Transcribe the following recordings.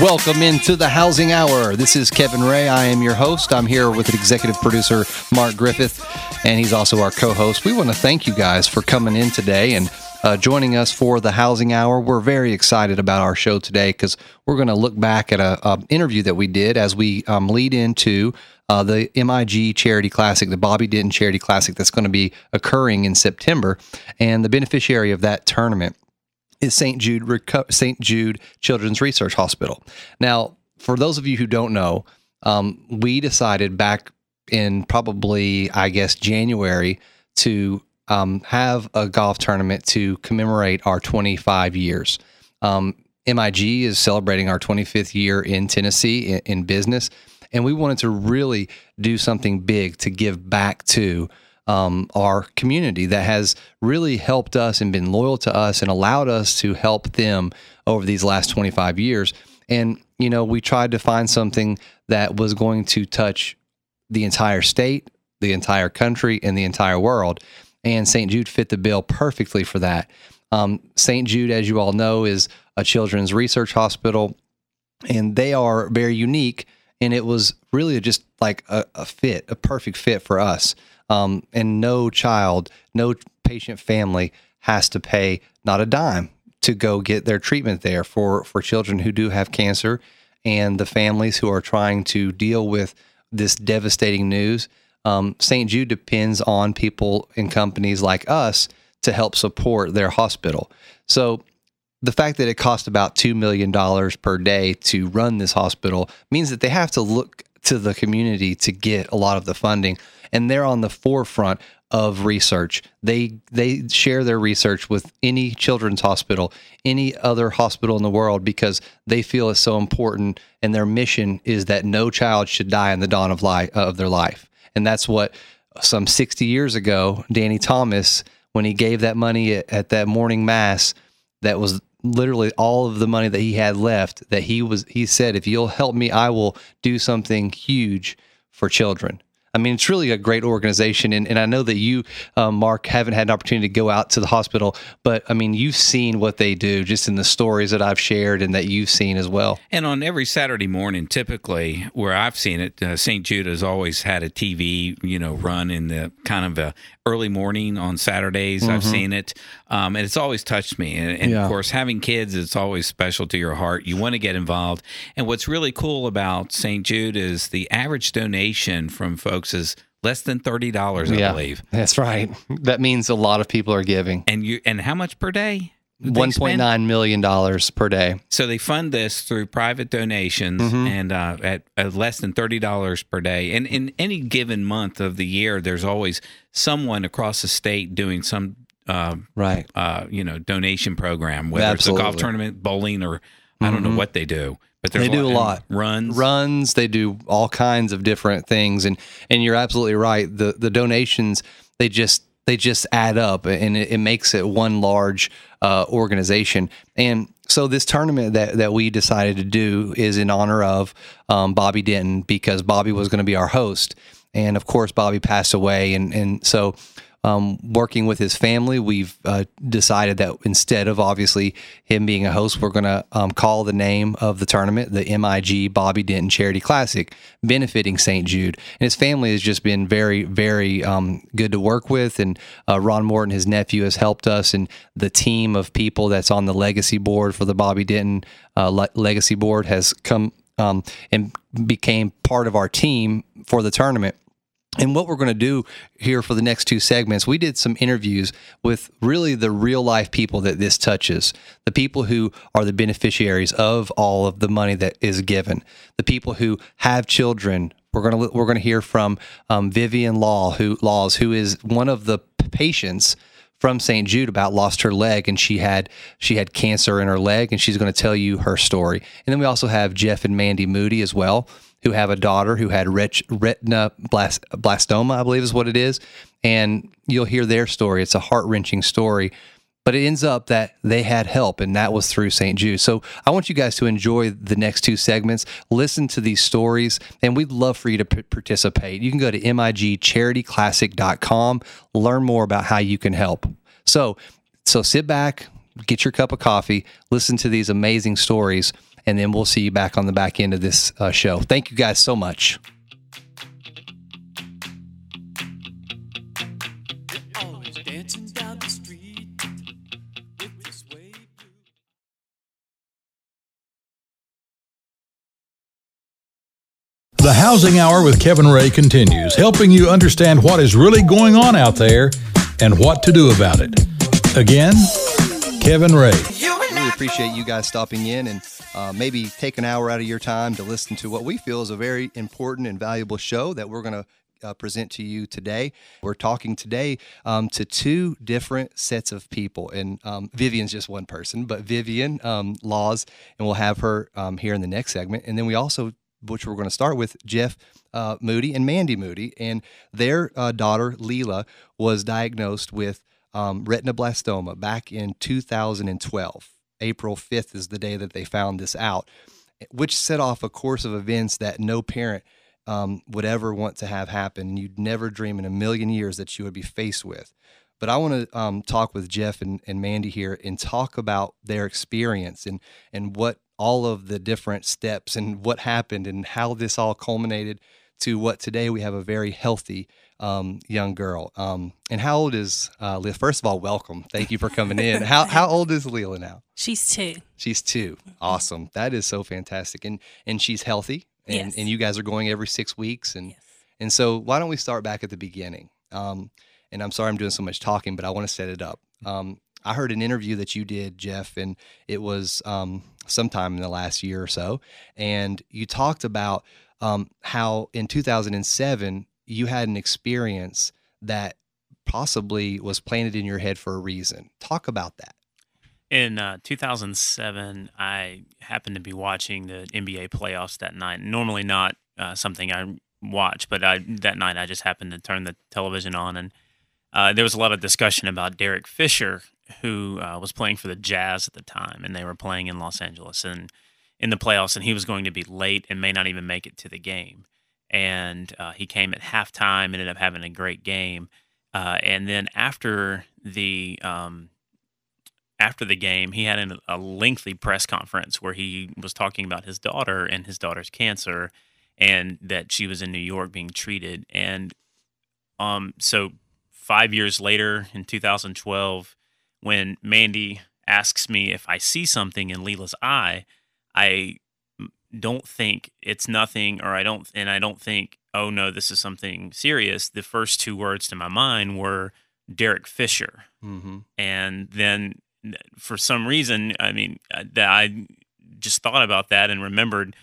Welcome into the Housing Hour. This is Kevin Ray. I am your host. I'm here with executive producer Mark Griffith, and he's also our co host. We want to thank you guys for coming in today and uh, joining us for the Housing Hour. We're very excited about our show today because we're going to look back at an interview that we did as we um, lead into uh, the MIG Charity Classic, the Bobby Denton Charity Classic that's going to be occurring in September. And the beneficiary of that tournament is St. Jude St. Jude Children's Research Hospital. Now, for those of you who don't know, um, we decided back in probably I guess January to um, have a golf tournament to commemorate our 25 years. Um, MIG is celebrating our 25th year in Tennessee in, in business, and we wanted to really do something big to give back to um, our community that has really helped us and been loyal to us and allowed us to help them over these last 25 years. And, you know, we tried to find something that was going to touch the entire state, the entire country, and the entire world. And St. Jude fit the bill perfectly for that. Um, St. Jude, as you all know, is a children's research hospital, and they are very unique. And it was really just like a, a fit, a perfect fit for us. Um, and no child, no patient family has to pay not a dime to go get their treatment there for, for children who do have cancer and the families who are trying to deal with this devastating news. Um, St. Jude depends on people and companies like us to help support their hospital. So the fact that it costs about $2 million per day to run this hospital means that they have to look to the community to get a lot of the funding and they're on the forefront of research. They they share their research with any children's hospital, any other hospital in the world because they feel it's so important and their mission is that no child should die in the dawn of life of their life. And that's what some 60 years ago Danny Thomas when he gave that money at, at that morning mass that was literally all of the money that he had left that he was he said if you'll help me I will do something huge for children I mean, it's really a great organization. And, and I know that you, um, Mark, haven't had an opportunity to go out to the hospital, but I mean, you've seen what they do just in the stories that I've shared and that you've seen as well. And on every Saturday morning, typically where I've seen it, uh, St. Jude has always had a TV, you know, run in the kind of a early morning on Saturdays. Mm-hmm. I've seen it, um, and it's always touched me. And, and yeah. of course, having kids, it's always special to your heart. You want to get involved. And what's really cool about St. Jude is the average donation from folks is less than thirty dollars, I yeah, believe. That's right. That means a lot of people are giving. And you and how much per day? One point nine million dollars per day. So they fund this through private donations mm-hmm. and uh, at, at, less than thirty dollars per day. And in any given month of the year, there's always someone across the state doing some uh, right, uh, you know, donation program, whether Absolutely. it's a golf tournament, bowling, or mm-hmm. I don't know mm-hmm. what they do. But they do a lot runs, runs. They do all kinds of different things, and and you're absolutely right. The the donations they just they just add up, and it, it makes it one large uh, organization. And so this tournament that, that we decided to do is in honor of um, Bobby Denton because Bobby was going to be our host. And of course, Bobby passed away. And, and so um, working with his family, we've uh, decided that instead of obviously him being a host, we're going to um, call the name of the tournament the MIG Bobby Denton Charity Classic, benefiting St. Jude. And his family has just been very, very um, good to work with. And uh, Ron Morton, his nephew, has helped us, and the team of people that's on the legacy board for the Bobby Denton uh, le- legacy board has come um, and became part of our team for the tournament. And what we're going to do here for the next two segments, we did some interviews with really the real life people that this touches, the people who are the beneficiaries of all of the money that is given, the people who have children. We're going to we're going to hear from um, Vivian Law, who Laws, who is one of the patients from St. Jude about lost her leg and she had she had cancer in her leg and she's going to tell you her story. And then we also have Jeff and Mandy Moody as well, who have a daughter who had ret- retina blast- blastoma, I believe is what it is. And you'll hear their story. It's a heart wrenching story but it ends up that they had help, and that was through St. Jude. So I want you guys to enjoy the next two segments, listen to these stories, and we'd love for you to p- participate. You can go to migcharityclassic.com, learn more about how you can help. So, so sit back, get your cup of coffee, listen to these amazing stories, and then we'll see you back on the back end of this uh, show. Thank you guys so much. The Housing Hour with Kevin Ray continues, helping you understand what is really going on out there and what to do about it. Again, Kevin Ray. Appreciate you guys stopping in and uh, maybe take an hour out of your time to listen to what we feel is a very important and valuable show that we're going to uh, present to you today. We're talking today um, to two different sets of people, and um, Vivian's just one person, but Vivian um, Laws, and we'll have her um, here in the next segment. And then we also which we're going to start with Jeff uh, Moody and Mandy Moody. And their uh, daughter, Leela, was diagnosed with um, retinoblastoma back in 2012. April 5th is the day that they found this out, which set off a course of events that no parent um, would ever want to have happen. You'd never dream in a million years that you would be faced with. But I want to um, talk with Jeff and, and Mandy here and talk about their experience and, and what all of the different steps and what happened and how this all culminated to what today we have a very healthy um, young girl. Um, and how old is uh, Leela? First of all, welcome. Thank you for coming in. How how old is Leela now? She's two. She's two. Awesome. That is so fantastic. And and she's healthy. And Yes. and you guys are going every six weeks. And Yes. and so why don't we start back at the beginning? Um, and I'm sorry I'm doing so much talking, but I want to set it up. Um, I heard an interview that you did, Jeff, and it was um, sometime in the last year or so. And you talked about um, how in 2007 you had an experience that possibly was planted in your head for a reason. Talk about that. In uh, 2007, I happened to be watching the NBA playoffs that night. Normally, not uh, something I watch, but I, that night I just happened to turn the television on, and uh, there was a lot of discussion about Derek Fisher, who uh, was playing for the Jazz at the time, and they were playing in Los Angeles and in the playoffs, and he was going to be late and may not even make it to the game. And uh, he came at halftime, ended up having a great game, uh, and then after the um, after the game, he had an, a lengthy press conference where he was talking about his daughter and his daughter's cancer, and that she was in New York being treated. And um, so five years later, in 2012, when Mandy asks me if I see something in Leela's eye, I don't think it's nothing, or I don't, and I don't think, oh no, this is something serious. The first two words to my mind were Derek Fisher Mm-hmm. and then for some reason i mean uh, that i just thought about that and remembered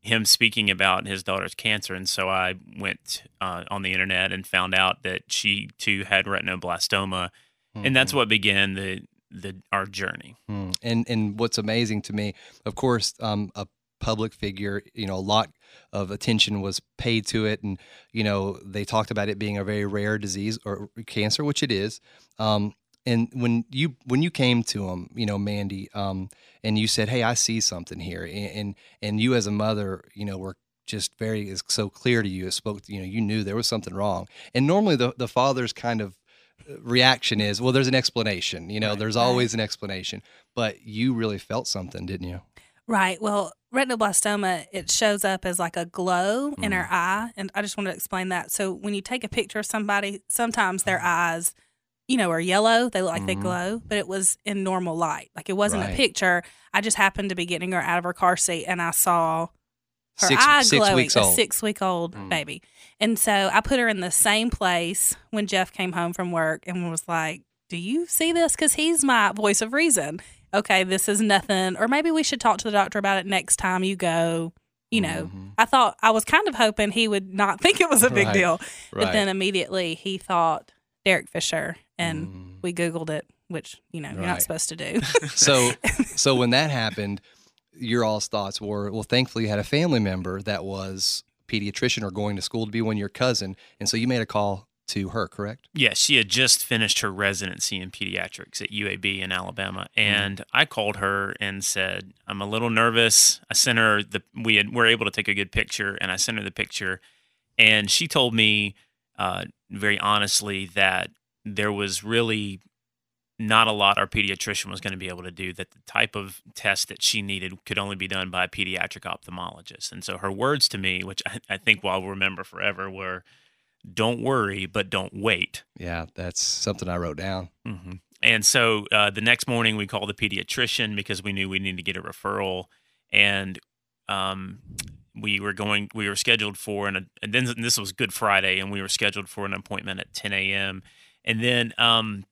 him speaking about his daughter's cancer and so i went uh, on the internet and found out that she too had retinoblastoma and that's what began the the our journey Mm. And and what's amazing to me, of course, um, a public figure, you know, a lot of attention was paid to it, and you know, they talked about it being a very rare disease or cancer, which it is. Um, and when you when you came to him, you know, Mandy, um, and you said, "Hey, I see something here," and and, and you as a mother, you know, were just very is so clear to you. It spoke, you know, you knew there was something wrong. And normally the the father's kind of reaction is, well, there's an explanation. You know, Right. there's always an explanation. But you really felt something, didn't you? Right. Well, retinoblastoma, it shows up as like a glow in our eye. And I just want to explain that. So when you take a picture of somebody, sometimes their eyes, you know, are yellow. They look like they Mhm. glow, but it was in normal light. Like it wasn't Right. a picture. I just happened to be getting her out of her car seat and I saw her Six- eye six glowing, weeks a old. six week old Mm. baby. And so I put her in the same place when Jeff came home from work and was like, Do you see this? Because he's my voice of reason. Okay, this is nothing. Or maybe we should talk to the doctor about it next time you go. You know, Mhm. I thought I was kind of hoping he would not think it was a big Right, deal. Right. But then immediately he thought Derek Fisher and Mm. we Googled it, which, you know, you're not supposed to do. So, so when that happened, your all's thoughts were, well, thankfully you had a family member that was pediatrician or going to school to be one your cousin, and so you made a call to her, correct? Yeah, she had just finished her residency in pediatrics at UAB in Alabama, and I called her and said, "I'm a little nervous." I sent her the we had were able to take a good picture, and I sent her the picture, and she told me uh, very honestly that there was really not a lot our pediatrician was going to be able to do. That the type of test that she needed could only be done by a pediatric ophthalmologist, and so her words to me, which I, think i'll remember forever, were. Don't worry, but don't wait. Yeah, that's something I wrote down. hmm And so uh, the next morning, we called the pediatrician because we knew we needed to get a referral, and um, we were going. We were scheduled for an. And then this was Good Friday, and we were scheduled for an appointment at 10 a.m. And then um,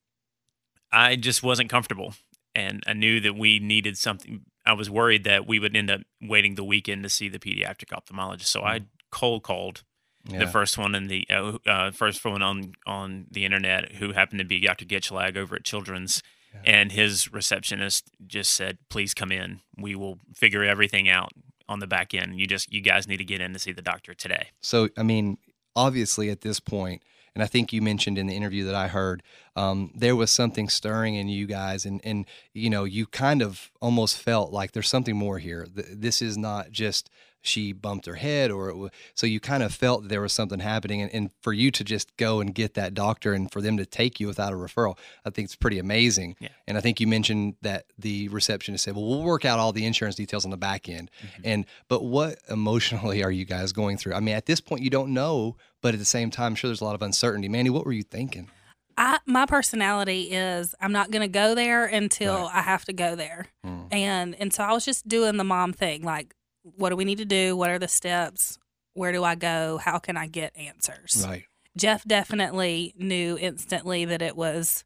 I just wasn't comfortable, and I knew that we needed something. I was worried that we would end up waiting the weekend to see the pediatric ophthalmologist. So I cold called Yeah. the first one in the uh, uh, first one on on the internet who happened to be Dr. Gitchlag over at Children's, and his receptionist just said, "Please come in. We will figure everything out on the back end. You just you guys need to get in to see the doctor today." So, I mean, obviously at this point, and I think you mentioned in the interview that I heard, um, there was something stirring in you guys, and and you know, you kind of almost felt like there's something more here. This is not just she bumped her head, or it wa- so you kind of felt there was something happening, and, and for you to just go and get that doctor, and for them to take you without a referral, I think it's pretty amazing. Yeah. And I think you mentioned that the receptionist said, "Well, we'll work out all the insurance details on the back end." And but what emotionally are you guys going through? I mean, at this point, you don't know, but at the same time, I'm sure there's a lot of uncertainty. Manny, what were you thinking? I my personality is I'm not going to go there until I have to go there. Mm. And and so I was just doing the mom thing like what do we need to do? What are the steps? Where do I go? How can I get answers? Right. Jeff definitely knew instantly that it was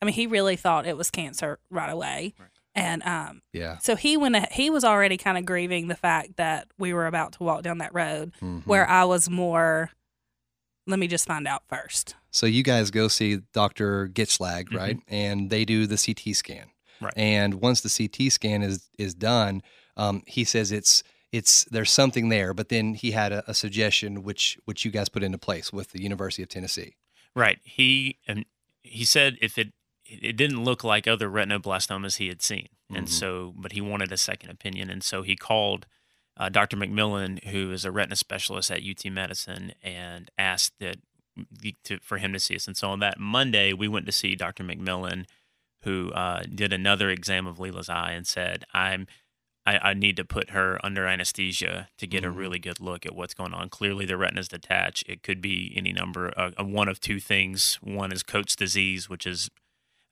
I mean he really thought it was cancer right away. And um Yeah. so he went he was already kind of grieving the fact that we were about to walk down that road Mhm. where I was more let me just find out first. So you guys go see Dr. Gitchlag, right? And they do the CT scan. Right. And once the CT scan is is done, um, he says it's it's there's something there. But then he had a, a suggestion which which you guys put into place with the University of Tennessee. Right. He and he said if it it didn't look like other retinoblastomas he had seen, and Mhm. so but he wanted a second opinion, and so he called uh, Dr. McMillan, who is a retina specialist at UT Medicine, and asked that to, for him to see us. And so on that Monday, we went to see Dr. McMillan, who uh, did another exam of Leela's eye and said, "I'm." I, I need to put her under anesthesia to get a Mhm. really good look at what's going on. Clearly, the retina's detached. It could be any number, uh, one of two things. One is Coats disease, which is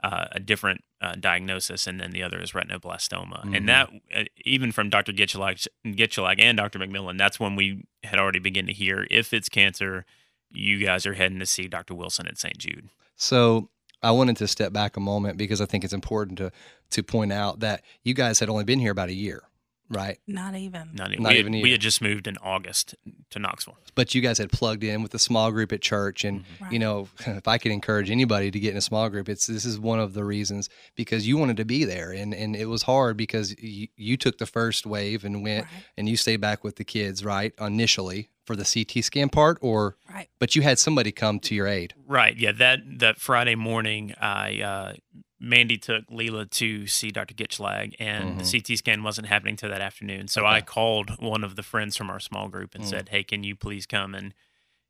uh, a different uh, diagnosis, and then the other is retinoblastoma. Mhm. And that, uh, even from Dr. Gitchelag, Gitchelag and Dr. McMillan, that's when we had already begun to hear if it's cancer, you guys are heading to see Dr. Wilson at St. Jude. So I wanted to step back a moment because I think it's important to to point out that you guys had only been here about a year, right? Not even. Not, Not we, even a had, we had just moved in August to Knoxville. But you guys had plugged in with a small group at church, and Right. you know, if I could encourage anybody to get in a small group, it's this is one of the reasons because you wanted to be there, and and it was hard because you, you took the first wave and went, Right. and you stayed back with the kids, right? Initially for the CT scan part, or Right. but you had somebody come to your aid. Right. Yeah. That that Friday morning, I uh, Mandy took Leela to see Dr. Gitchlag, and the CT scan wasn't happening till that afternoon. So I called one of the friends from our small group and Mm. said, "Hey, can you please come and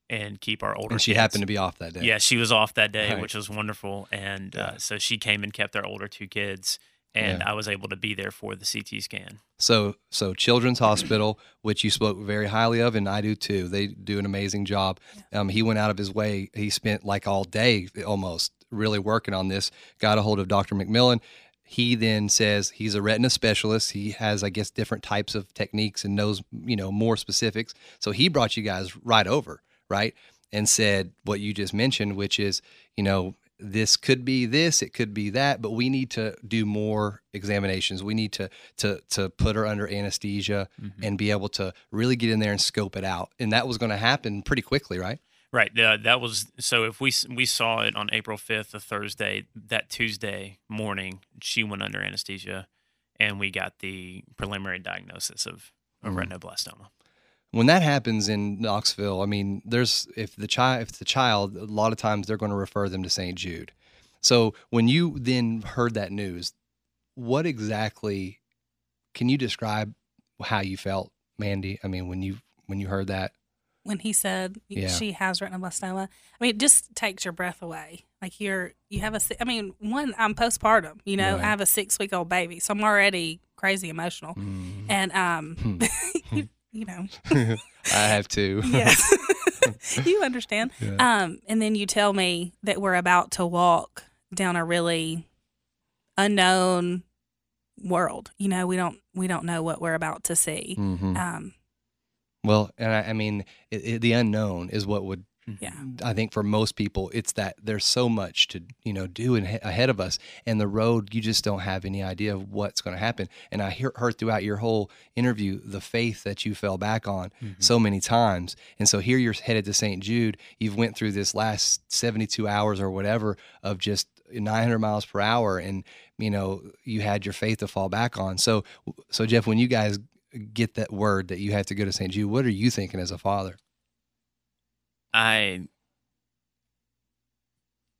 and keep our older?" And she kids?" happened to be off that day. Yeah, she was off that day, Right. which was wonderful, and Yeah. uh, so she came and kept our older two kids, and Yeah. I was able to be there for the CT scan. So, so Children's Hospital, which you spoke very highly of, and I do too. They do an amazing job. Um, he went out of his way. He spent like all day almost really working on this. Got a hold of Dr. McMillan. He then says he's a retina specialist. He has, I guess, different types of techniques and knows, you know, more specifics. So he brought you guys right over, right, and said what you just mentioned, which is, you know, this could be this, it could be that, but we need to do more examinations. We need to to to put her under anesthesia mm-hmm. and be able to really get in there and scope it out. And that was going to happen pretty quickly, right? Right. Uh, that was so. If we we saw it on April fifth, a Thursday, that Tuesday morning, she went under anesthesia, and we got the preliminary diagnosis of, Mhm. retinoblastoma. when that happens in Knoxville, I mean, there's if the child if the child, a lot of times they're going to refer them to St. Jude. So when you then heard that news, what exactly can you describe how you felt, Mandy? I mean, when you when you heard that, when he said Yeah. she has retinoblastoma. I mean, it just takes your breath away. Like you're, you have a, I mean, one, I'm postpartum, you know, Right. I have a six week old baby, so I'm already crazy emotional. Mm. And, um, Hmm. you, you know, I have to. yes, you understand. Yeah. Um, and then you tell me that we're about to walk down a really unknown world. You know, we don't, we don't know what we're about to see. Mhm. Um, Well, and I, I mean, it, it, the unknown is what would mm-hmm. yeah. I think for most people, it's that there's so much to you know do in, ahead of us, and the road you just don't have any idea of what's going to happen. And I hear, heard throughout your whole interview the faith that you fell back on mm-hmm. so many times. And so here you're headed to St. Jude. You've went through this last 72 hours or whatever of just 900 miles per hour, and you know you had your faith to fall back on. So so Jeff, when you guys get that word that you have to go to St. Jude, what are you thinking as a father? I.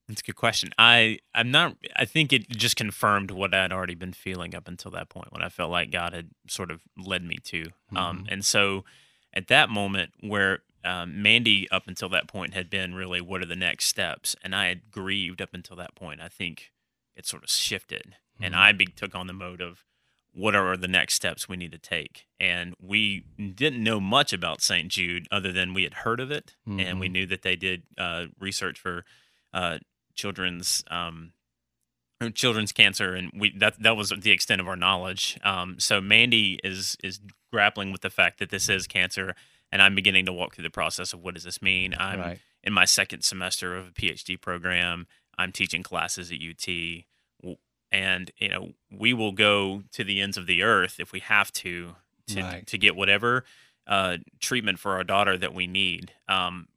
That's a good question. I I'm not. I think it just confirmed what I'd already been feeling up until that point when I felt like God had sort of led me to. Um, and so, at that moment where um, Mandy up until that point had been really what are the next steps, and I had grieved up until that point. I think it sort of shifted, and I be, took on the mode of what are the next steps we need to take. And we didn't know much about St. Jude other than we had heard of it, and we Mhm. knew that they did uh, research for uh, children's um, children's cancer, and we that that was the extent of our knowledge. Um, so Mandy is is grappling with the fact that this is cancer, and I'm beginning to walk through the process of what does this mean. I'm Right. in my second semester of a PhD program. I'm teaching classes at UT, and you know we will go to the ends of the earth if we have to to Right. to get whatever uh, treatment for our daughter that we need. Um,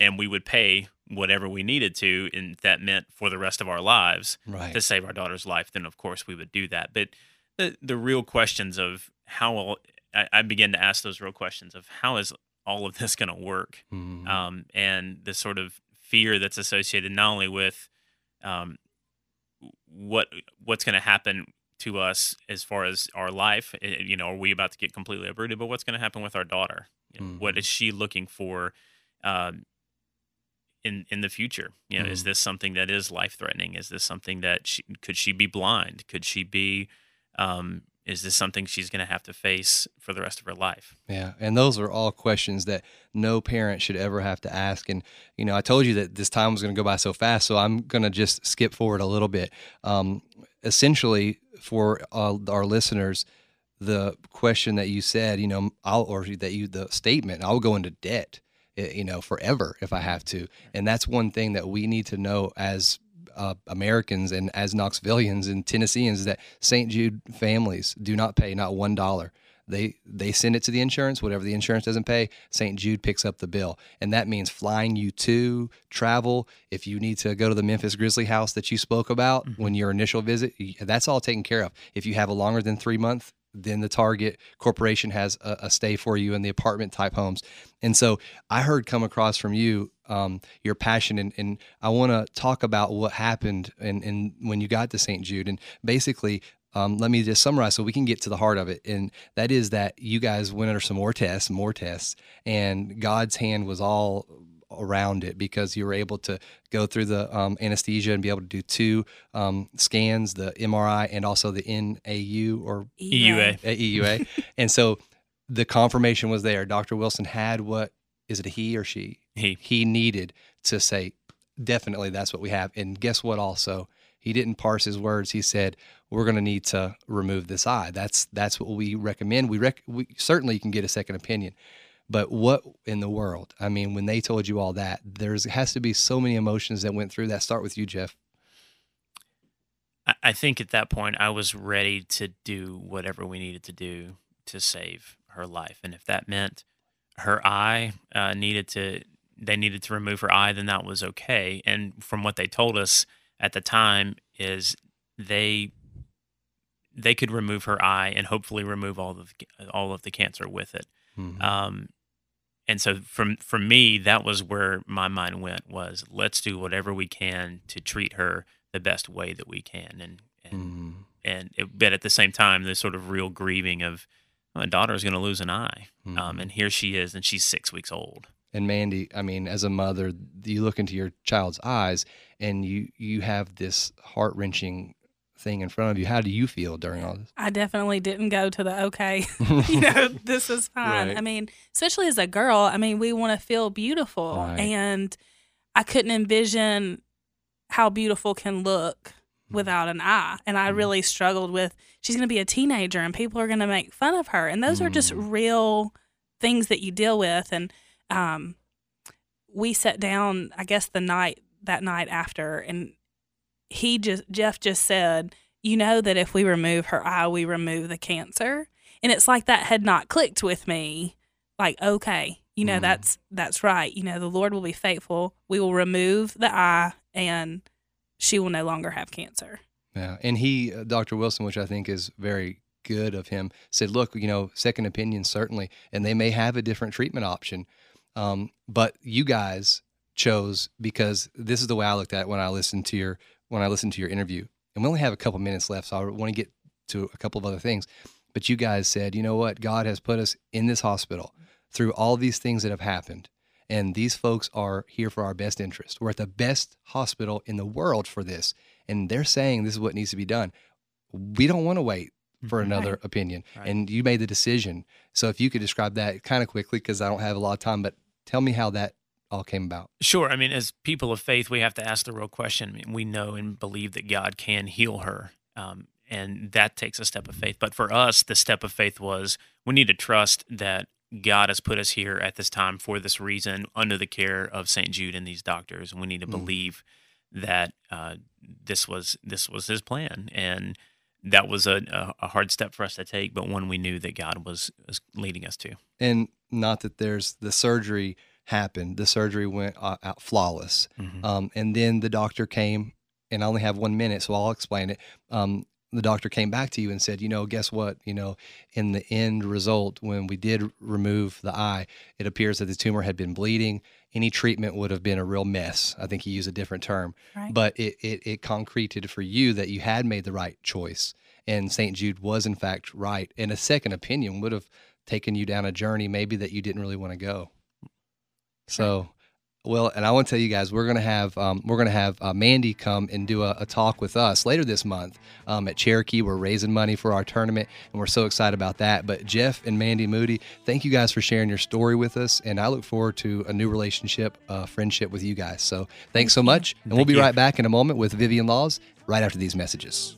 and we would pay whatever we needed to, and that meant for the rest of our lives Right. to save our daughter's life, then of course we would do that. But the the real questions of how all, I, I began to ask those real questions of how is all of this going to work, Mhm. um, and the sort of fear that's associated not only with um, what what's going to happen to us as far as our life, eh, you know, are we about to get completely uprooted? But what's going to happen with our daughter? Know, What is she looking for? Um, in in the future you know is Mhm. this something that is life threatening is this something that she could she be blind could she be um is this something she's going to have to face for the rest of her life Yeah, and those are all questions that no parent should ever have to ask. And you know, I told you that this time was going to go by so fast, so I'm going to just skip forward a little bit. Um, essentially, for uh, our listeners, the question that you said, you know, I'll or that you the statement, I'll go into debt, eh, you know, forever if I have to. And that's one thing that we need to know as uh, Americans and as Knoxvillians and Tennesseans that St. Jude families do not pay not one dollar. They they send it to the insurance. Whatever the insurance doesn't pay, St. Jude picks up the bill, and that means flying you to travel. If you need to go to the Memphis Grizzly house that you spoke about when your initial visit, that's all taken care of. If you have a longer than three month, then the Target Corporation has a, a stay for you in the apartment type homes. And so I heard come across from you um, your passion, and, and I want to talk about what happened and, and when you got to St. Jude. And basically, um, let me just summarize so we can get to the heart of it. And that is that you guys went under some more tests, more tests, and God's hand was all around it because you were able to go through the um, anesthesia and be able to do two um, scans, the MRI and also the NAU or EUA. EUA. and so the confirmation was there. Dr. Wilson had what is it a he or she? he He needed to say, definitely that's what we have. And guess what also? He didn't parse his words. He said, we're going to need to remove this eye. That's that's what we recommend. We rec- we certainly can get a second opinion. But what in the world? I mean, when they told you all that, there's has to be so many emotions that went through that. Start with you, Jeff. I think at that point I was ready to do whatever we needed to do to save her life, and if that meant her eye uh, needed to they needed to remove her eye, then that was okay. And from what they told us at the time, is they they could remove her eye and hopefully remove all of the, all of the cancer with it. Mhm. Um, and so from for me, that was where my mind went was let's do whatever we can to treat her the best way that we can, and and Mhm. and it, but at the same time, the sort of real grieving of my daughter is going to lose an eye, um, Mhm. and here she is, and she's six weeks old. And Mandy, I mean, as a mother, you look into your child's eyes and you you have this heart wrenching thing in front of you. How do you feel during all this? I definitely didn't go to the okay, you know, this is fine. Right. I mean, especially as a girl, I mean, we want to feel beautiful. Right. And I couldn't envision how beautiful can look without an eye. And I Mhm. really struggled with she's going to be a teenager and people are going to make fun of her. And those are just Mm. real things that you deal with. And um, we sat down, I guess, the night that night after, and he just Jeff just said, "You know that if we remove her eye, we remove the cancer." And it's like that had not clicked with me. Like, okay, you know Mm. that's that's right. You know, the Lord will be faithful. We will remove the eye, and she will no longer have cancer. Yeah, and he, uh, Dr. Wilson, which I think is very good of him, said, "Look, you know, second opinion certainly, and they may have a different treatment option, um, but you guys chose because this is the way I looked at it when I listened to your when I listened to your interview, and we only have a couple minutes left, so I want to get to a couple of other things. But you guys said, you know what, God has put us in this hospital through all these things that have happened." And these folks are here for our best interest. We're at the best hospital in the world for this and they're saying this is what needs to be done. We don't want to wait for Mhm. another opinion. Right. And you made the decision. So if you could describe that kind of quickly, because I don't have a lot of time, but tell me how that all came about. Sure. I mean, as people of faith, we have to ask the real question. I mean, we know and believe that God can heal her. Um, and that takes a step of faith. But for us, the step of faith was we need to trust that God has put us here at this time for this reason under the care of St. Jude and these doctors. And we need to Mm. believe that uh, this was this was his plan. And that was a, a, hard step for us to take, but one we knew that God was, was leading us to. And not that there's the surgery happened, the surgery went uh, out flawless. Mhm. Um, and then the doctor came, and I only have one minute, so I'll explain it. Um, the doctor came back to you and said, you know, guess what? You know, in the end result, when we did remove the eye, it appears that the tumor had been bleeding. Any treatment would have been a real mess. I think he used a different term, Right. but it, it, it concreted for you that you had made the right choice. And St. Jude was, in fact, right. And a second opinion would have taken you down a journey maybe that you didn't really want to go. So, well, and I want to tell you guys, we're gonna have um, we're gonna have uh, Mandy come and do a, a talk with us later this month um, at Cherokee. We're raising money for our tournament, and we're so excited about that. But Jeff and Mandy Moody, thank you guys for sharing your story with us, and I look forward to a new relationship, uh, friendship with you guys. So, thanks so much, and we'll be you. right back in a moment with Vivian Laws right after these messages.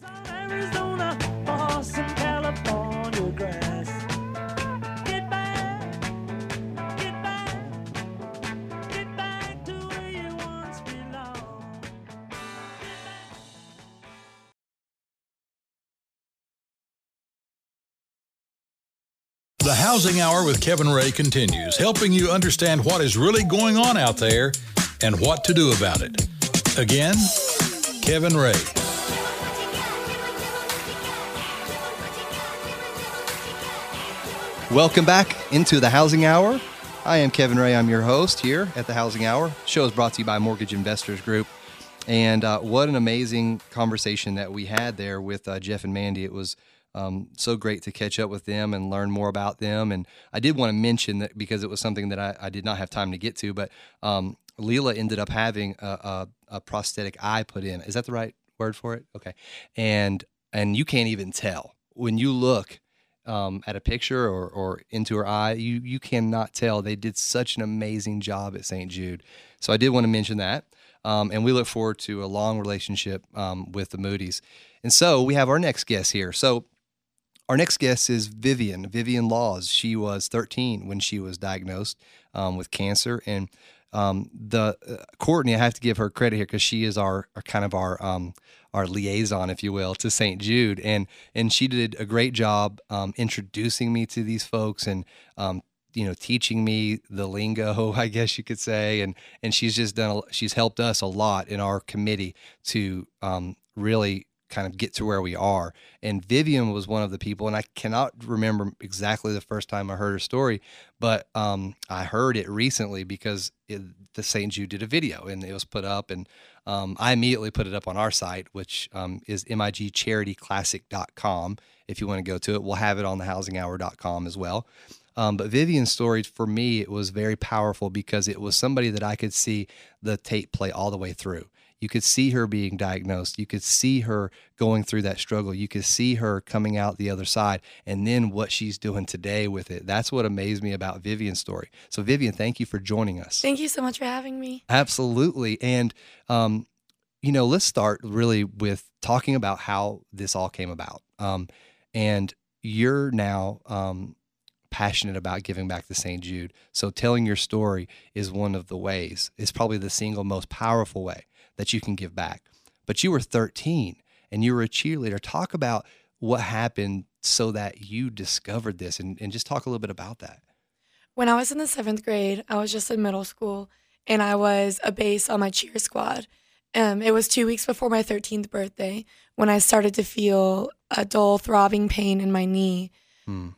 The Housing Hour with Kevin Ray continues, helping you understand what is really going on out there and what to do about it. Again, Kevin Ray. Welcome back into the Housing Hour. I am Kevin Ray. I'm your host here at the Housing Hour. The show is brought to you by Mortgage Investors Group. And uh, what an amazing conversation that we had there with uh, Jeff and Mandy. It was um, so great to catch up with them and learn more about them. And I did want to mention that because it was something that I, I did not have time to get to, but um, Leela ended up having a, a, a prosthetic eye put in. Is that the right word for it? Okay. And and you can't even tell when you look um, at a picture or, or into her eye, you you cannot tell. They did such an amazing job at St. Jude. So I did want to mention that. Um, and we look forward to a long relationship um, with the Moody's. And so we have our next guest here. So our next guest is Vivian, Vivian Laws. She was 13 when she was diagnosed um, with cancer. And um, the uh, Courtney, I have to give her credit here because she is our, our kind of our um, our liaison, if you will, to St. Jude, and and she did a great job um, introducing me to these folks and um, you know teaching me the lingo i guess you could say and and she's just done a, she's helped us a lot in our committee to um, really kind of get to where we are. And vivian was one of the people and i cannot remember exactly the first time i heard her story but um, i heard it recently because it, the st jude did a video and it was put up and um, i immediately put it up on our site which um, is migcharityclassic.com if you want to go to it we'll have it on thehousinghour.com as well um, but Vivian's story for me, it was very powerful because it was somebody that I could see the tape play all the way through. You could see her being diagnosed. You could see her going through that struggle. You could see her coming out the other side and then what she's doing today with it. That's what amazed me about Vivian's story. So, Vivian, thank you for joining us. Thank you so much for having me. Absolutely. And, um, you know, let's start really with talking about how this all came about. Um, and you're now um, passionate about giving back to St. Jude. So telling your story is one of the ways. It's probably the single most powerful way that you can give back. But you were 13 and you were a cheerleader. Talk about what happened so that you discovered this and, and just talk a little bit about that. When I was in the seventh grade, I was just in middle school and I was a base on my cheer squad. Um, it was two weeks before my 13th birthday when I started to feel a dull, throbbing pain in my knee. Hmm.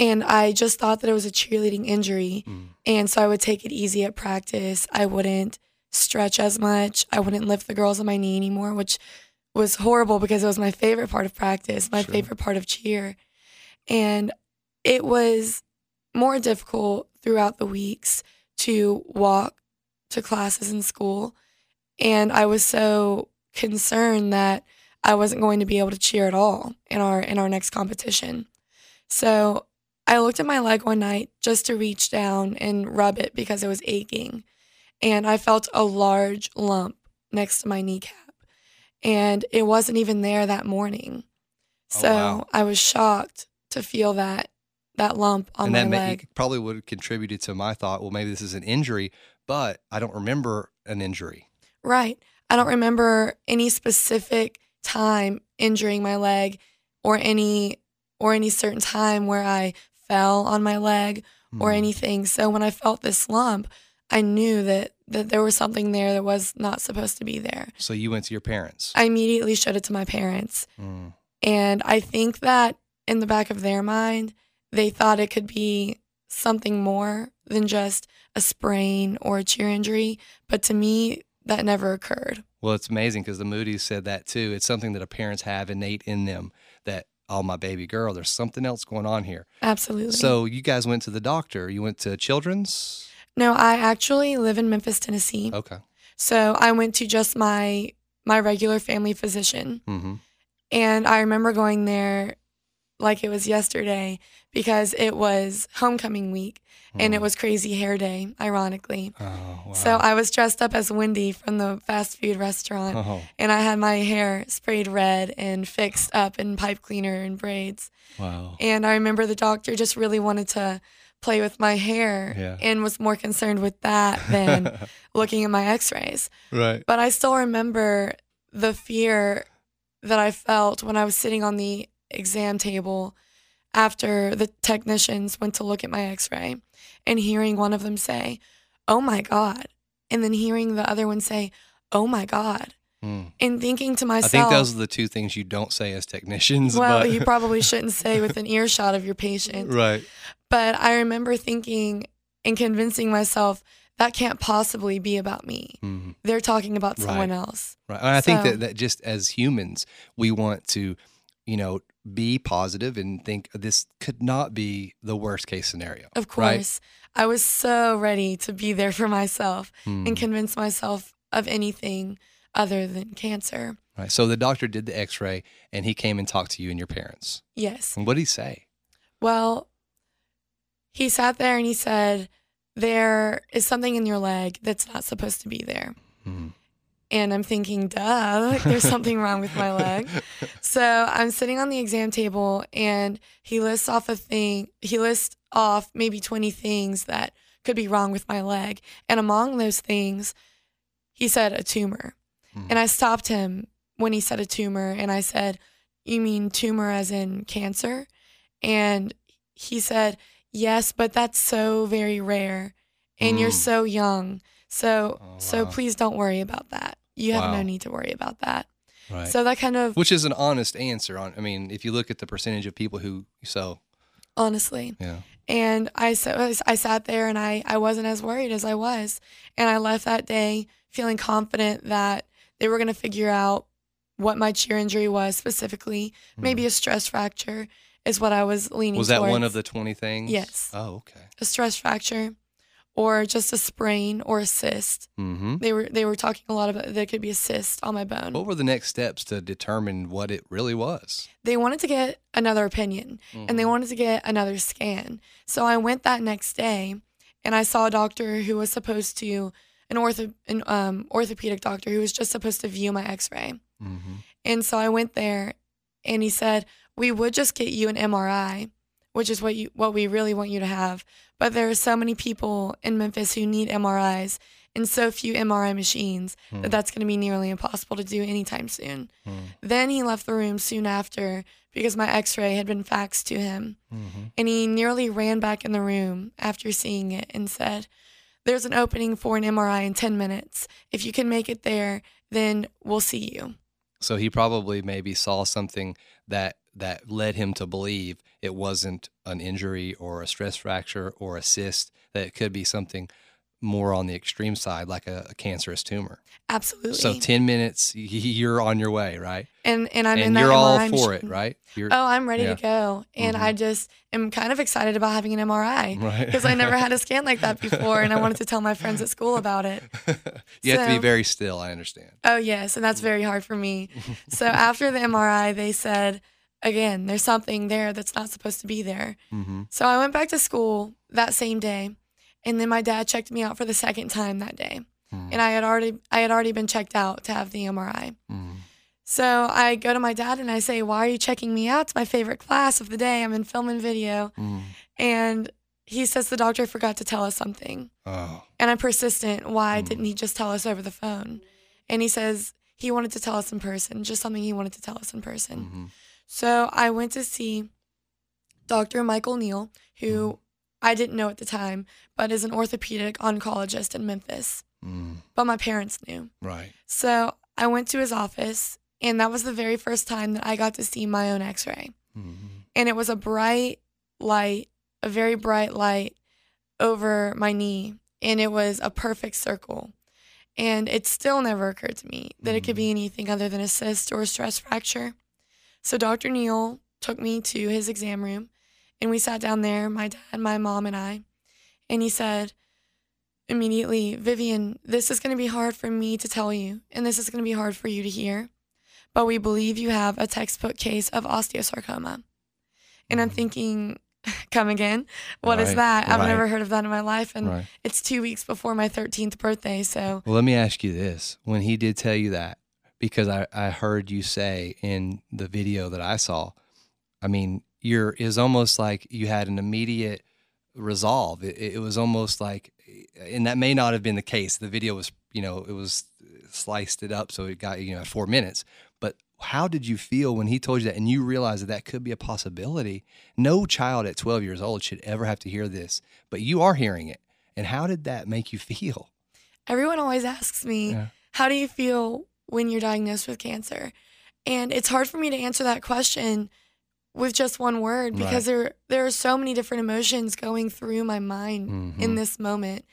And I just thought that it was a cheerleading injury. Mm. And so I would take it easy at practice. I wouldn't stretch as much. I wouldn't lift the girls on my knee anymore, which was horrible because it was my favorite part of practice, my Sure. favorite part of cheer. And it was more difficult throughout the weeks to walk to classes in school. And I was so concerned that I wasn't going to be able to cheer at all in our in our next competition. So I looked at my leg one night just to reach down and rub it because it was aching. And I felt a large lump next to my kneecap. And it wasn't even there that morning. Oh, So wow. I was shocked to feel that that lump on and my that may, leg. probably would have contributed to my thought, well, maybe this is an injury, but I don't remember an injury. Right. I don't remember any specific time injuring my leg or any or any certain time where I fell on my leg or Hmm. anything. So when I felt this lump, I knew that that there was something there that was not supposed to be there. So you went to your parents. I immediately showed it to my parents. Mm. And I think that in the back of their mind, they thought it could be something more than just a sprain or a cheer injury. But to me, that never occurred. Well, it's amazing because the Moody's said that too. It's something that parents have innate in them that, oh, my baby girl, there's something else going on here. Absolutely. So you guys went to the doctor. You went to Children's? no, I actually live in Memphis, Tennessee. Okay. So I went to just my my regular family physician. Mm-hmm. And I remember going there like it was yesterday because it was homecoming week and it was crazy hair day, ironically. Oh, Hmm. wow. So I was dressed up as Wendy from the fast food restaurant oh, and I had my hair sprayed red and fixed up in pipe cleaner and braids. wow. And I remember the doctor just really wanted to play with my hair Yeah. and was more concerned with that than looking at my x-rays. right. But I still remember the fear that I felt when I was sitting on the exam table after the technicians went to look at my x ray and hearing one of them say, Oh my God. And then hearing the other one say, Oh my God. Mm. And thinking to myself, I think those are the two things you don't say as technicians. well, but, you probably shouldn't say with an earshot of your patient. right. But I remember thinking and convincing myself that can't possibly be about me. Mhm. They're talking about someone Right. else. Right. And I think that, that just as humans, we want to, you know, be positive and think this could not be the worst case scenario. Of right? course. I was so ready to be there for myself Hmm. and convince myself of anything other than cancer. Right. So the doctor did the x ray and he came and talked to you and your parents. Yes. And what did he say? Well, he sat there and he said, There is something in your leg that's not supposed to be there. Hmm. And I'm thinking, duh, like there's something wrong with my leg. So I'm sitting on the exam table and he lists off a thing, he lists off maybe 20 things that could be wrong with my leg. And among those things, he said a tumor. Hmm. And I stopped him when he said a tumor and I said, You mean tumor as in cancer? And he said, Yes, but that's so very rare. And you're Mm. so young. So Oh, so please don't worry about that. You have Wow. no need to worry about that. Right. So that kind of Which is an honest answer on I mean, if you look at the percentage of people who so honestly. yeah. And I so I sat there and I I wasn't as worried as I was. And I left that day feeling confident that they were going to figure out what my cheer injury was specifically. Maybe a stress fracture is what I was leaning Hmm. Was that one of the 20 things? Yes. Oh, okay. a stress fracture or just a sprain or a cyst. Mhm. They were they were talking a lot about there could be a cyst on my bone. What were the next steps to determine what it really was? They wanted to get another opinion and they wanted to get another scan. So I went that next day and I saw a doctor who was supposed to an ortho an um, orthopedic doctor who was just supposed to view my x-ray. Mm-hmm. And so I went there and he said, "We would just get you an MRI, which is what you what we really want you to have, but there are so many people in Memphis who need MRIs and so few MRI machines that hmm. that's going to be nearly impossible to do anytime soon." Hmm. Then he left the room soon after because my x-ray had been faxed to him. Mm-hmm. And he nearly ran back in the room after seeing it and said, "There's an opening for an MRI in 10 minutes. If you can make it there, then we'll see you." So he probably maybe saw something that that led him to believe it wasn't an injury or a stress fracture or a cyst, that it could be something more on the extreme side, like a, a cancerous tumor. Absolutely. So 10 minutes, you're on your way, right? and and I'm in and that you're all MRI for it, right? You're, Oh, I'm ready Yeah. to go, and Mhm. I just am kind of excited about having an MRI Right. because I never had a scan like that before, and I wanted to tell my friends at school about it. you have to be very still, I understand. Oh yes, and that's very hard for me. so after the MRI, they said, again, there's something there that's not supposed to be there. Mm-hmm. So I went back to school that same day, and then my dad checked me out for the second time that day, and I had already I had already been checked out to have the MRI. Mm-hmm. So I go to my dad and I say, "Why are you checking me out? It's my favorite class of the day. I'm in film and video." And he says the doctor forgot to tell us something. Oh, And I'm persistent. Why didn't he just tell us over the phone? And he says he wanted to tell us in person, just something he wanted to tell us in person. So I went to see Dr. Michael Neel, who I didn't know at the time, but is an orthopedic oncologist in Memphis. mm, But my parents knew. right. So I went to his office, and that was the very first time that I got to see my own x ray. Mm-hmm. And it was a bright light, a very bright light over my knee, and it was a perfect circle. And it still never occurred to me that it could be anything other than a cyst or a stress fracture. So Dr. Neel took me to his exam room, and we sat down there, my dad, my mom, and I. And he said immediately, Vivian, this is going to be hard for me to tell you, and this is going to be hard for you to hear. But we believe you have a textbook case of osteosarcoma. And I'm mm. thinking, come again? What is Right, that? I've right. never heard of that in my life. And Right. it's two weeks before my 13th birthday. So, Well, let me ask you this. When he did tell you that, because I, I heard you say in the video that I saw, I mean, you're is almost like you had an immediate resolve. It, it was almost like, and that may not have been the case. The video was, you know, it was sliced it up so it got you know four minutes. But how did you feel when he told you that, and you realized that that could be a possibility? No child at 12 years old should ever have to hear this, but you are hearing it. And how did that make you feel? everyone always asks me, Yeah. How do you feel when you're diagnosed with cancer? And it's hard for me to answer that question with just one word because there there are so many different emotions going through my mind in Mhm. this moment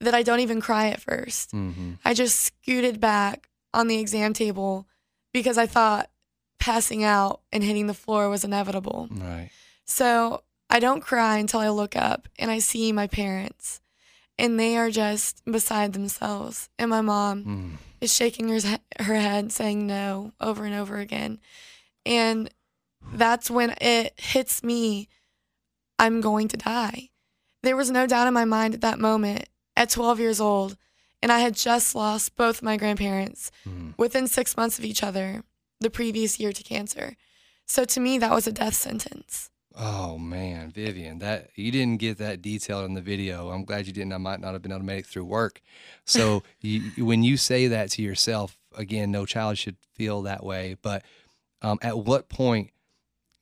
that I don't even cry at 1st Mm-hmm. I just scooted back on the exam table because I thought passing out and hitting the floor was inevitable. Right. So I don't cry until I look up and I see my parents, and they are just beside themselves. And my mom Mm. Is shaking her, her head, saying no over and over again. And that's when it hits me I'm going to die. There was no doubt in my mind at that moment at 12 years old, and I had just lost both my grandparents Mm. within six months of each other the previous year to cancer. So to me, that was a death sentence. Oh man, Vivian, that you didn't get that detailed in the video. I'm glad you didn't. I might not have been able to make it through work. So you, when you say that to yourself, again, no child should feel that way. But um, at what point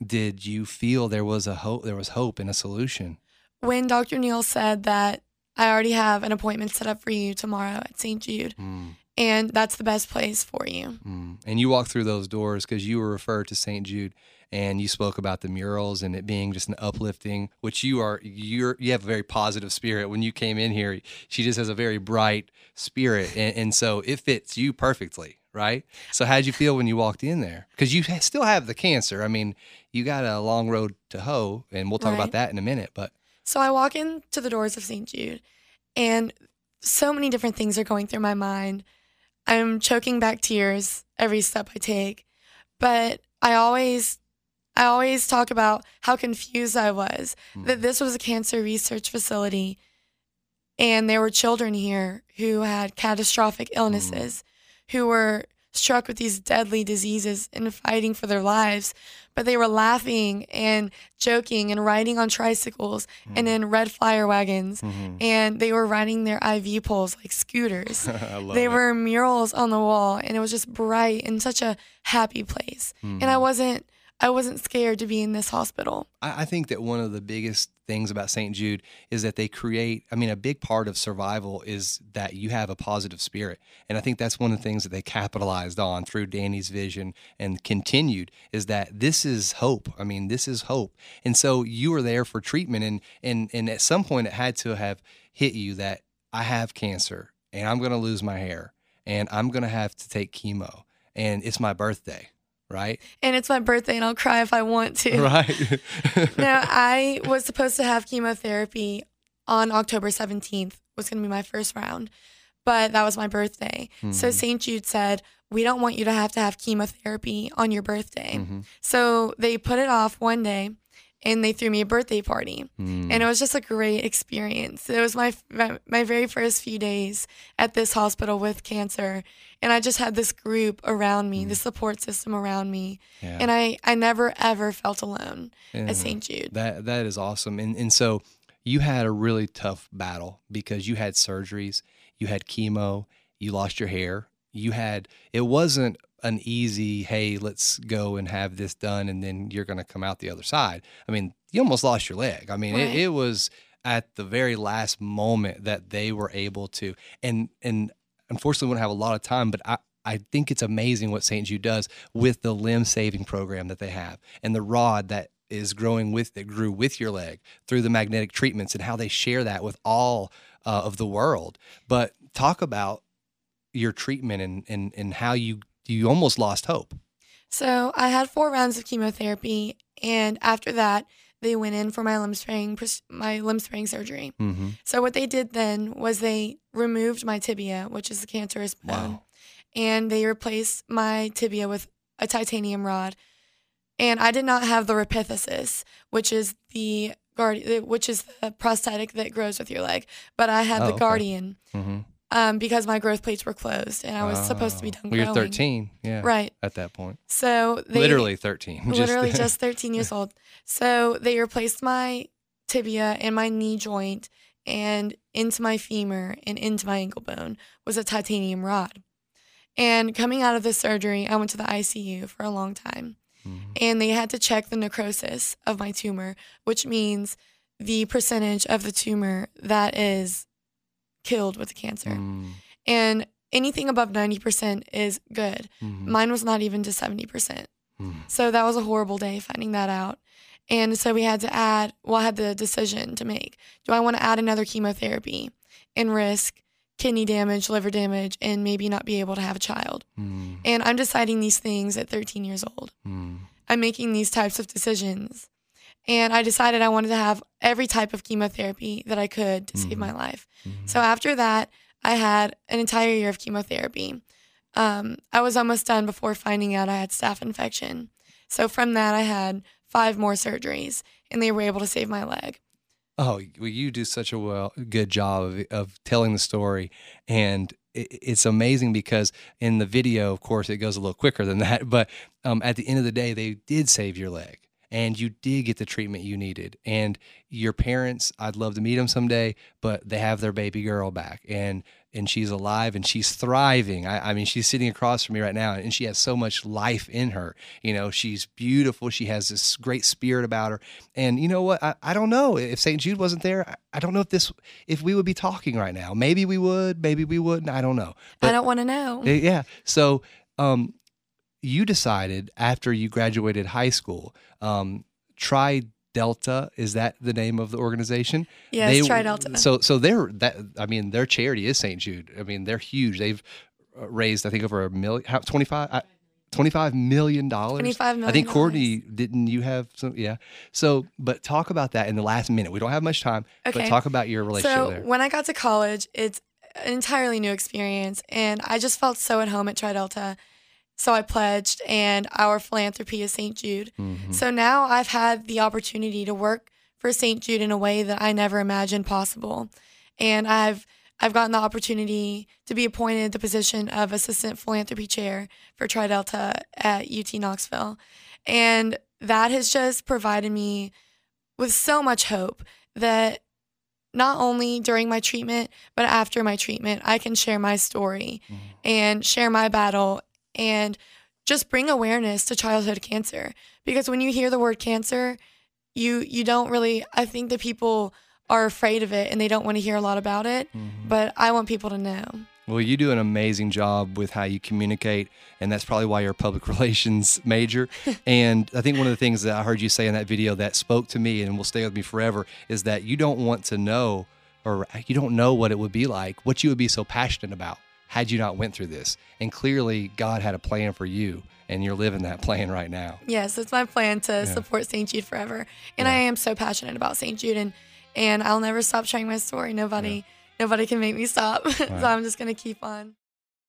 did you feel there was a hope? There was hope and a solution. when Dr. Neel said that I already have an appointment set up for you tomorrow at St. Jude, Mm, and that's the best place for you. mm. And you walked through those doors because you were referred to St. Jude, and you spoke about the murals and it being just an uplifting. Which you are, you're you have a very positive spirit. When you came in here, she just has a very bright spirit, and, and so it fits you perfectly, right? So how'd you feel when you walked in there? Because you still have the cancer. I mean, you got a long road to hoe, and we'll talk about that in a minute. But So I walk into the doors of St. Jude, and so many different things are going through my mind. I'm choking back tears every step I take, but I always, I always talk about how confused I was hmm. that this was a cancer research facility, and there were children here who had catastrophic hmm. illnesses, who were struck with these deadly diseases and fighting for their lives, but they were laughing and joking and riding on tricycles and hmm. in red flyer wagons, mm-hmm. and they were riding their IV poles like scooters. They it. were murals on the wall, and it was just bright and such a happy place. And I wasn't, I wasn't scared to be in this hospital. I I think that one of the biggest things about St. Jude is that they create, I mean, a big part of survival is that you have a positive spirit. And I think that's one of the things that they capitalized on through Danny's vision and continued is that this is hope. I mean, this is hope. And so you were there for treatment and and and at some point it had to have hit you that I have cancer and I'm going to lose my hair and I'm going to have to take chemo and it's my birthday, right? And it's my birthday, and I'll cry if I want to. Right. now, I was supposed to have chemotherapy on October 17th, was going to be my first round, but that was my birthday. So St. Jude said, We don't want you to have to have chemotherapy on your birthday. Mm-hmm. So they put it off one day and they threw me a birthday party. Mm. And it was just a great experience. It was my, my my very first few days at this hospital with cancer, and I just had this group around me, the support system around me, Mm. Yeah. and I I never ever felt alone Yeah. at St. Jude. That that is awesome. And and so you had a really tough battle because you had surgeries, you had chemo, you lost your hair. You had it wasn't an easy, hey, let's go and have this done and then you're going to come out the other side. I mean, you almost lost your leg. I mean, Right. it, it was at the very last moment that they were able to and and unfortunately we don't have a lot of time, but I I think it's amazing what St. Jude does with the limb saving program that they have and the rod that is growing with that grew with your leg through the magnetic treatments and how they share that with all uh, of the world. But talk about your treatment and, and, and how you you almost lost hope. So I had four rounds of chemotherapy, and after that, they went in for my limb pros- my limb sparing surgery. Mm-hmm. So what they did then was they removed my tibia, which is the cancerous bone, Wow. and they replaced my tibia with a titanium rod. And I did not have the Repiphysis, which is the guard, which is the prosthetic that grows with your leg, but I had Oh, the okay. guardian Mm-hmm. Um, because my growth plates were closed and I was supposed to be done Well, you're 13, yeah, Right. at that point. So they Literally 13. literally just 13 years old. So they replaced my tibia and my knee joint, and into my femur and into my ankle bone was a titanium rod. And coming out of the surgery, I went to the ICU for a long time, Mm-hmm. and they had to check the necrosis of my tumor, which means the percentage of the tumor that is killed with the cancer. Mm, And anything above 90% is good. mhm, Mine was not even to 70%. mm. So that was a horrible day finding that out. And so we had to add, well, I had the decision to make. Do I want to add another chemotherapy and risk kidney damage, liver damage, and maybe not be able to have a child? Mm, And I'm deciding these things at 13 years old. mm. I'm making these types of decisions. And I decided I wanted to have every type of chemotherapy that I could to save my life. So after that, I had an entire year of chemotherapy. Um, I was almost done before finding out I had staph infection. So from that, I had five more surgeries, and they were able to save my leg. Oh, well, you do such a well good job of, of telling the story, and it, it's amazing because in the video, of course, it goes a little quicker than that. But um, at the end of the day, they did save your leg, and you did get the treatment you needed. And your parents, I'd love to meet them someday, but they have their baby girl back, and and she's alive and she's thriving. I, I mean, she's sitting across from me right now, and she has so much life in her. You know, she's beautiful. She has this great spirit about her. And you know what? I, I don't know if St. Jude wasn't there. I, I don't know if this if we would be talking right now. Maybe we would. Maybe we wouldn't. I don't know. I don't want to know. Yeah. So, um, you decided after you graduated high school, um, Tri Delta is that the name of the organization? Yes, Tri Delta. So, so they're that. I mean, their charity is St. Jude. I mean, they're huge. They've uh, raised, I think, over a million, how, 25, uh, 25 million dollars. 25 I think Courtney didn't you have some? Yeah. So, but talk about that in the last minute. We don't have much time, but Okay. talk about your relationship So there. when I got to college, it's an entirely new experience, and I just felt so at home at Tri Delta. So I pledged, and our philanthropy is St. Jude. Mhm. So now I've had the opportunity to work for St. Jude in a way that I never imagined possible, and I've I've gotten the opportunity to be appointed the position of assistant philanthropy chair for Tri Delta at UT Knoxville, and that has just provided me with so much hope that not only during my treatment but after my treatment I can share my story and share my battle and just bring awareness to childhood cancer. Because when you hear the word cancer you you don't really I think that people are afraid of it and they don't want to hear a lot about it mm-hmm. but I want people to know. Well, you do an amazing job with how you communicate, and that's probably why you're a public relations major. and I think one of the things that I heard you say in that video that spoke to me and will stay with me forever is that you don't want to know, or you don't know what it would be like, what you would be so passionate about had you not went through this. And clearly, God had a plan for you, and you're living that plan right now. Yes, it's my plan to support St. Jude forever. And I am so passionate about St. Jude and and I'll never stop sharing my story. Nobody nobody can make me stop. so I'm just gonna keep on.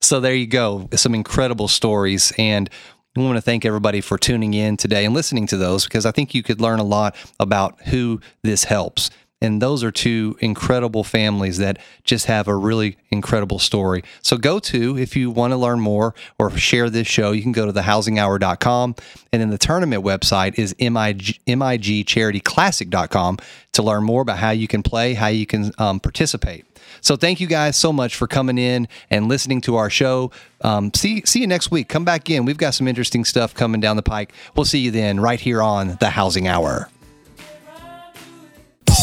So there you go. Some incredible stories. And we want to thank everybody for tuning in today and listening to those because I think you could learn a lot about who this helps. And those are two incredible families that just have a really incredible story. So go to, if you want to learn more or share this show, you can go to thehousinghour.com. And then the tournament website is MIG, MIGcharityclassic.com to learn more about how you can play, how you can um, participate. So thank you guys so much for coming in and listening to our show. Um, see see you next week. Come back in. We've got some interesting stuff coming down the pike. We'll see you then right here on the Housing Hour.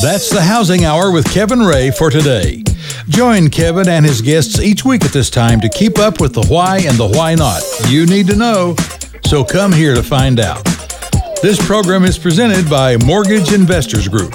That's the Housing Hour with Kevin Ray for today. Join Kevin and his guests each week at this time to keep up with the why and the why not. You need to know, so come here to find out. This program is presented by Mortgage Investors Group.